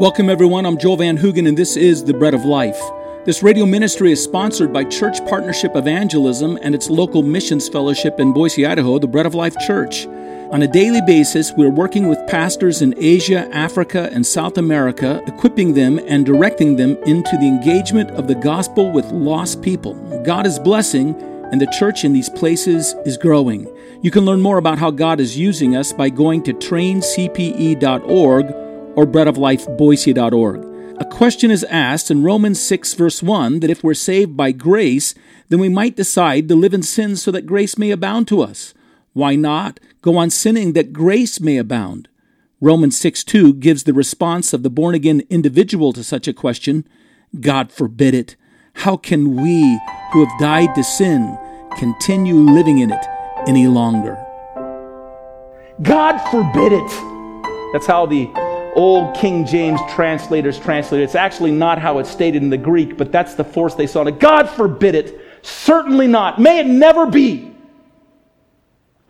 Welcome, everyone. I'm Joel Van Hoogen, and this is The Bread of Life. This radio ministry is sponsored by Church Partnership Evangelism and its local missions fellowship in Boise, Idaho, the Bread of Life Church. On a daily basis, we're working with pastors in Asia, Africa, and South America, equipping them and directing them into the engagement of the gospel with lost people. God is blessing, and the church in these places is growing. You can learn more about how God is using us by going to traincpe.org or breadoflifeboise.org. A question is asked in Romans 6, verse 1, that if we're saved by grace, then we might decide to live in sin so that grace may abound to us. Why not go on sinning that grace may abound? Romans 6 2 gives the response of the born again individual to such a question God forbid it. How can we, who have died to sin, continue living in it any longer? God forbid it. That's how the old King James translators translate it. It's actually not how it's stated in the Greek, but that's the force they saw in it. God forbid it. Certainly not. May it never be.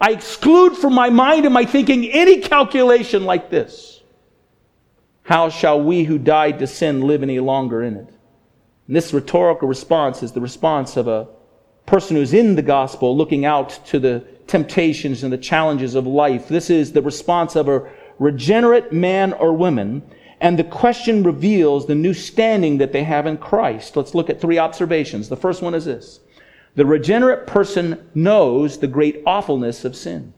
I exclude from my mind and my thinking any calculation like this. How shall we who died to sin live any longer in it? And this rhetorical response is the response of a person who's in the gospel looking out to the temptations and the challenges of life. This is the response of a regenerate man or woman, and the question reveals the new standing that they have in Christ. Let's look at three observations. The first one is this The regenerate person knows the great awfulness of sin.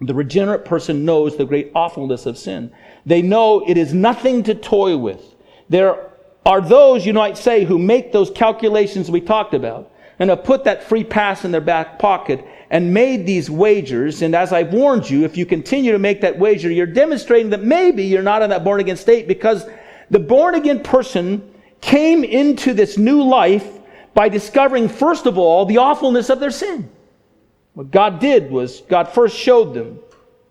The regenerate person knows the great awfulness of sin. They know it is nothing to toy with. There are those, you might say, who make those calculations we talked about and have put that free pass in their back pocket and made these wagers. And as I've warned you, if you continue to make that wager, you're demonstrating that maybe you're not in that born again state because the born again person came into this new life by discovering, first of all, the awfulness of their sin. What God did was God first showed them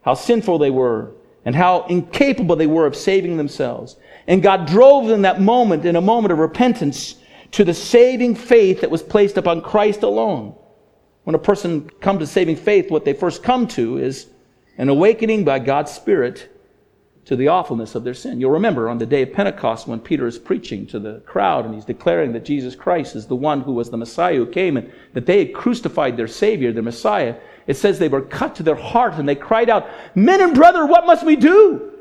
how sinful they were and how incapable they were of saving themselves. And God drove them that moment in a moment of repentance to the saving faith that was placed upon Christ alone. When a person comes to saving faith, what they first come to is an awakening by God's Spirit to the awfulness of their sin. You'll remember on the day of Pentecost when Peter is preaching to the crowd and he's declaring that Jesus Christ is the one who was the Messiah who came and that they had crucified their Savior, their Messiah. It says they were cut to their heart and they cried out, Men and brother, what must we do?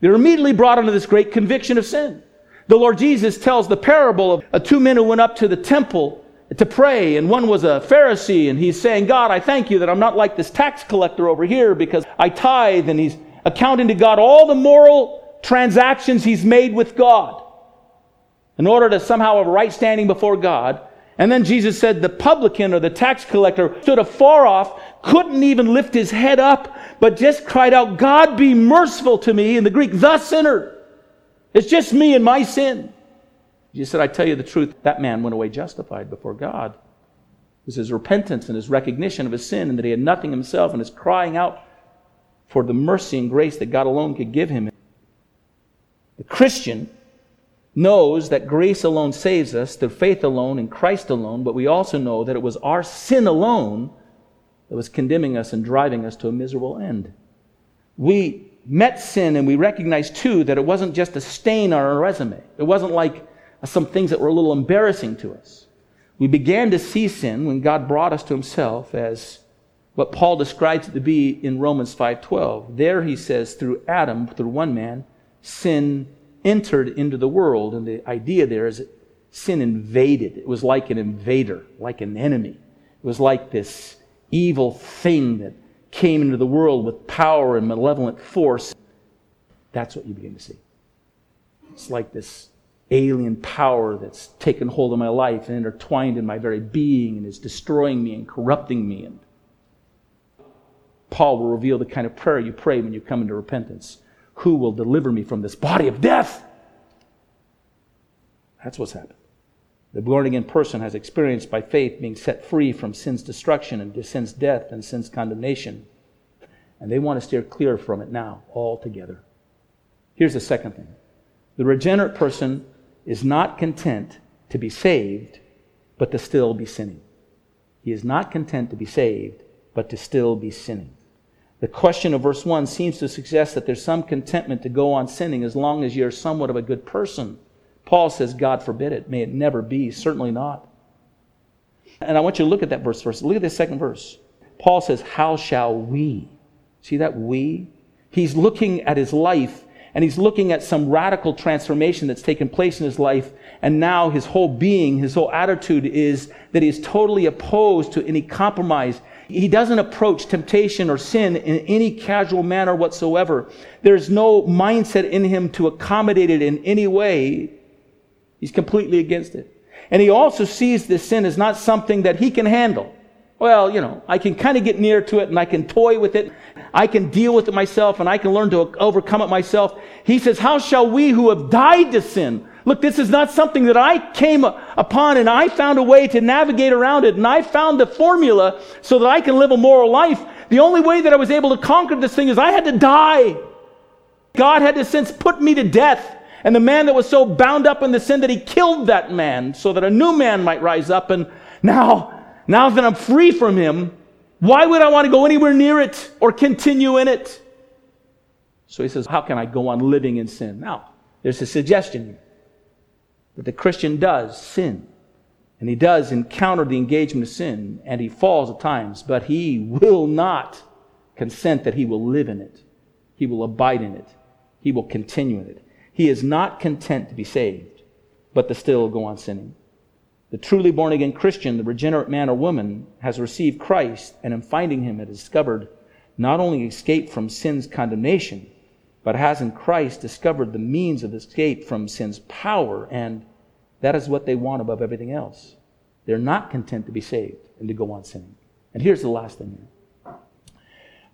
They're immediately brought under this great conviction of sin. The Lord Jesus tells the parable of two men who went up to the temple to pray, and one was a Pharisee, and he's saying, God, I thank you that I'm not like this tax collector over here because I tithe, and he's accounting to God all the moral transactions he's made with God in order to somehow have a right standing before God. And then Jesus said the publican or the tax collector stood afar off, couldn't even lift his head up, but just cried out, God be merciful to me, in the Greek, the sinner. It's just me and my sin. Jesus said, I tell you the truth, that man went away justified before God. It was his repentance and his recognition of his sin and that he had nothing himself and his crying out for the mercy and grace that God alone could give him. The Christian knows that grace alone saves us through faith alone in Christ alone, but we also know that it was our sin alone that was condemning us and driving us to a miserable end. We met sin and we recognized too that it wasn't just a stain on our resume. It wasn't like some things that were a little embarrassing to us. We began to see sin when God brought us to himself as what Paul describes it to be in Romans 5:12. There he says through Adam, through one man, sin entered into the world and the idea there is sin invaded. It was like an invader, like an enemy. It was like this evil thing that came into the world with power and malevolent force. That's what you begin to see. It's like this alien power that's taken hold of my life and intertwined in my very being and is destroying me and corrupting me. And Paul will reveal the kind of prayer you pray when you come into repentance. Who will deliver me from this body of death? That's what's happened. The born again person has experienced by faith being set free from sin's destruction and sin's death and sin's condemnation. And they want to steer clear from it now altogether. Here's the second thing the regenerate person is not content to be saved, but to still be sinning. He is not content to be saved, but to still be sinning. The question of verse 1 seems to suggest that there's some contentment to go on sinning as long as you're somewhat of a good person. Paul says, God forbid it. May it never be. Certainly not. And I want you to look at that verse first. Look at this second verse. Paul says, How shall we? See that we? He's looking at his life and he's looking at some radical transformation that's taken place in his life. And now his whole being, his whole attitude is that he is totally opposed to any compromise. He doesn't approach temptation or sin in any casual manner whatsoever. There's no mindset in him to accommodate it in any way. He's completely against it. And he also sees this sin as not something that he can handle. Well, you know, I can kind of get near to it and I can toy with it. I can deal with it myself and I can learn to overcome it myself. He says, How shall we who have died to sin? Look, this is not something that I came upon and I found a way to navigate around it and I found the formula so that I can live a moral life. The only way that I was able to conquer this thing is I had to die. God had to since put me to death. And the man that was so bound up in the sin that he killed that man so that a new man might rise up. And now, now that I'm free from him, why would I want to go anywhere near it or continue in it? So he says, How can I go on living in sin? Now, there's a suggestion that the Christian does sin. And he does encounter the engagement of sin, and he falls at times, but he will not consent that he will live in it. He will abide in it. He will continue in it. He is not content to be saved, but to still go on sinning. The truly born again Christian, the regenerate man or woman, has received Christ and in finding him has discovered not only escape from sin's condemnation, but has in Christ discovered the means of escape from sin's power, and that is what they want above everything else. They're not content to be saved and to go on sinning. And here's the last thing here.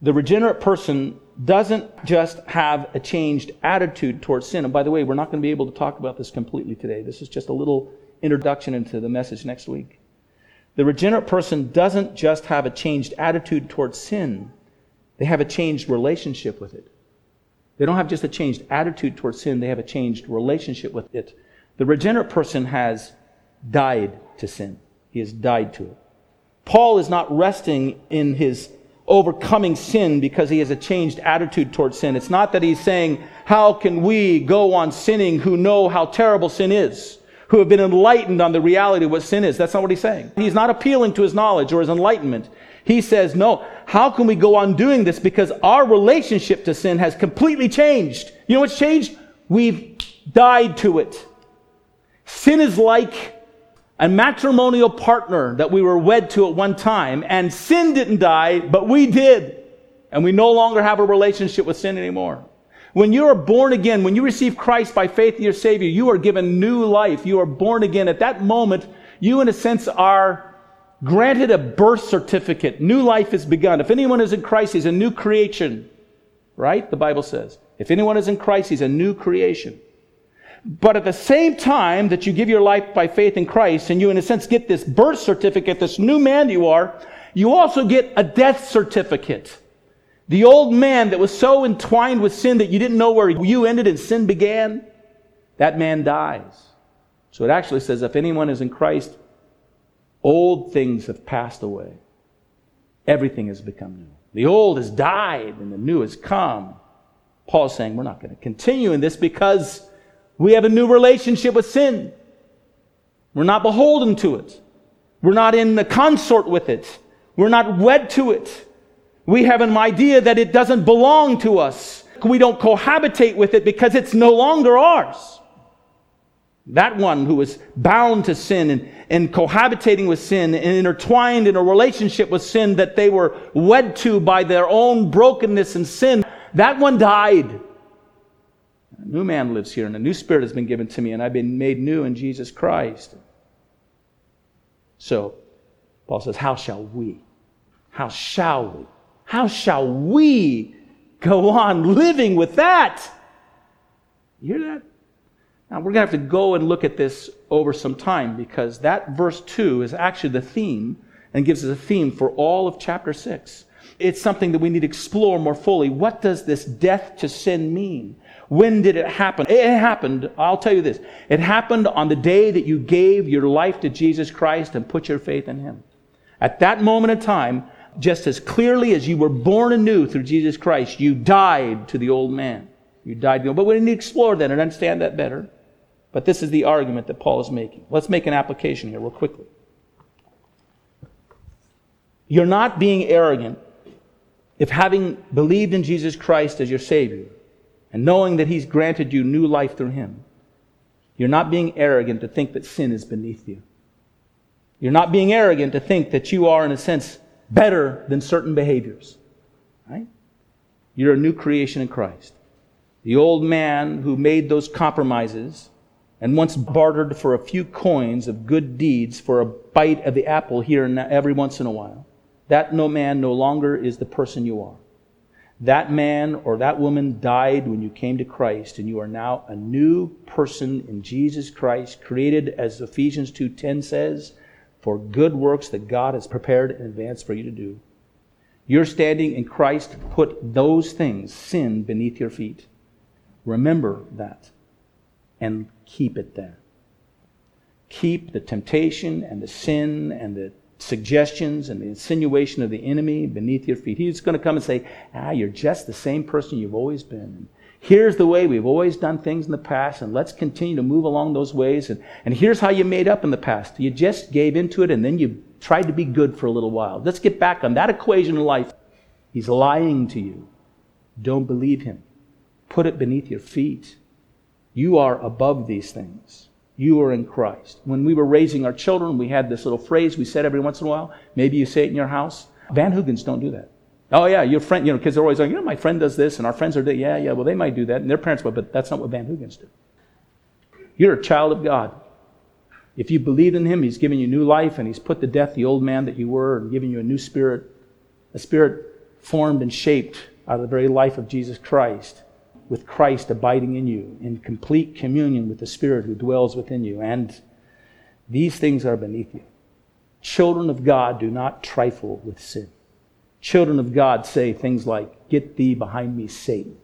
The regenerate person doesn't just have a changed attitude towards sin. And by the way, we're not going to be able to talk about this completely today. This is just a little introduction into the message next week. The regenerate person doesn't just have a changed attitude towards sin, they have a changed relationship with it. They don't have just a changed attitude towards sin, they have a changed relationship with it. The regenerate person has died to sin, he has died to it. Paul is not resting in his overcoming sin because he has a changed attitude towards sin. It's not that he's saying, How can we go on sinning who know how terrible sin is? Who have been enlightened on the reality of what sin is. That's not what he's saying. He's not appealing to his knowledge or his enlightenment. He says, no, how can we go on doing this? Because our relationship to sin has completely changed. You know what's changed? We've died to it. Sin is like a matrimonial partner that we were wed to at one time, and sin didn't die, but we did. And we no longer have a relationship with sin anymore. When you are born again, when you receive Christ by faith in your Savior, you are given new life. You are born again. At that moment, you, in a sense, are granted a birth certificate. New life has begun. If anyone is in Christ, he's a new creation. Right? The Bible says. If anyone is in Christ, he's a new creation. But at the same time that you give your life by faith in Christ, and you, in a sense, get this birth certificate, this new man you are, you also get a death certificate. The old man that was so entwined with sin that you didn't know where you ended and sin began, that man dies. So it actually says, if anyone is in Christ, old things have passed away. Everything has become new. The old has died and the new has come. Paul's saying we're not going to continue in this because we have a new relationship with sin. We're not beholden to it. We're not in the consort with it. We're not wed to it. We have an idea that it doesn't belong to us. We don't cohabitate with it because it's no longer ours. That one who was bound to sin and, and cohabitating with sin and intertwined in a relationship with sin that they were wed to by their own brokenness and sin, that one died. A new man lives here, and a new spirit has been given to me, and I've been made new in Jesus Christ. So, Paul says, How shall we? How shall we? How shall we go on living with that? You hear that? Now, we're going to have to go and look at this over some time because that verse 2 is actually the theme and gives us a theme for all of chapter 6. It's something that we need to explore more fully. What does this death to sin mean? When did it happen? It happened, I'll tell you this. It happened on the day that you gave your life to Jesus Christ and put your faith in Him. At that moment in time, just as clearly as you were born anew through Jesus Christ, you died to the old man. You died. But we need to explore that and understand that better. But this is the argument that Paul is making. Let's make an application here real quickly. You're not being arrogant if having believed in Jesus Christ as your Savior and knowing that He's granted you new life through Him, you're not being arrogant to think that sin is beneath you. You're not being arrogant to think that you are, in a sense, better than certain behaviors. Right? You're a new creation in Christ. The old man who made those compromises and once bartered for a few coins of good deeds for a bite of the apple here and every once in a while, that no man no longer is the person you are. That man or that woman died when you came to Christ, and you are now a new person in Jesus Christ, created, as Ephesians 2.10 says, for good works that God has prepared in advance for you to do. You're standing in Christ, put those things, sin, beneath your feet. Remember that and keep it there. Keep the temptation and the sin and the suggestions and the insinuation of the enemy beneath your feet. He's going to come and say, Ah, you're just the same person you've always been. Here's the way we've always done things in the past, and let's continue to move along those ways. And, and here's how you made up in the past. You just gave into it, and then you tried to be good for a little while. Let's get back on that equation in life. He's lying to you. Don't believe him. Put it beneath your feet. You are above these things. You are in Christ. When we were raising our children, we had this little phrase we said every once in a while. Maybe you say it in your house. Van Hoogens don't do that. Oh yeah, your friend, you know, kids are always like, you know, my friend does this, and our friends are doing, yeah, yeah, well, they might do that, and their parents would, but that's not what Van Hoogens do. You're a child of God. If you believe in Him, He's given you new life, and He's put to death the old man that you were, and given you a new spirit, a spirit formed and shaped out of the very life of Jesus Christ with Christ abiding in you, in complete communion with the Spirit who dwells within you. And these things are beneath you. Children of God do not trifle with sin. Children of God say things like, Get thee behind me, Satan.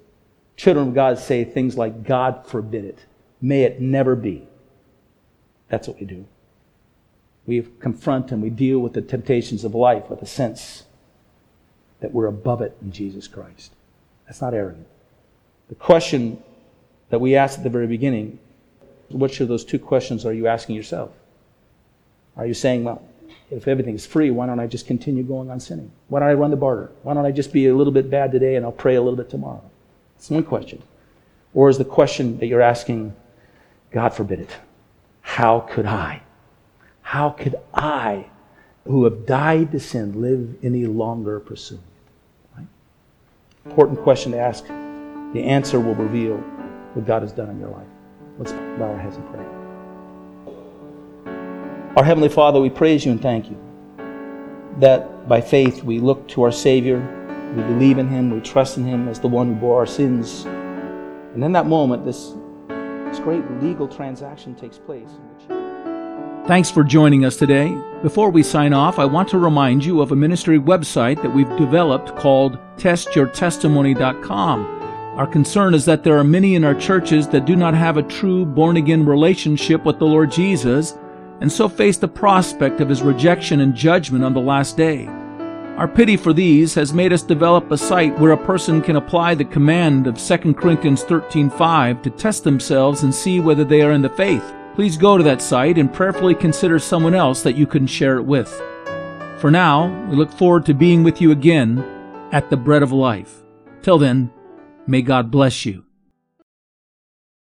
Children of God say things like, God forbid it. May it never be. That's what we do. We confront and we deal with the temptations of life with a sense that we're above it in Jesus Christ. That's not arrogant. The question that we asked at the very beginning which of those two questions are you asking yourself? Are you saying, well, if everything's free, why don't I just continue going on sinning? Why don't I run the barter? Why don't I just be a little bit bad today and I'll pray a little bit tomorrow? That's one question. Or is the question that you're asking, God forbid it, how could I? How could I, who have died to sin, live any longer pursuing it? Right? Important question to ask the answer will reveal what God has done in your life. Let's bow our heads and pray. Our Heavenly Father, we praise you and thank you that by faith we look to our Savior, we believe in Him, we trust in Him as the one who bore our sins. And in that moment, this, this great legal transaction takes place. Thanks for joining us today. Before we sign off, I want to remind you of a ministry website that we've developed called testyourtestimony.com. Our concern is that there are many in our churches that do not have a true born again relationship with the Lord Jesus and so face the prospect of his rejection and judgment on the last day. Our pity for these has made us develop a site where a person can apply the command of 2 Corinthians 13:5 to test themselves and see whether they are in the faith. Please go to that site and prayerfully consider someone else that you can share it with. For now, we look forward to being with you again at the Bread of Life. Till then, May God bless you.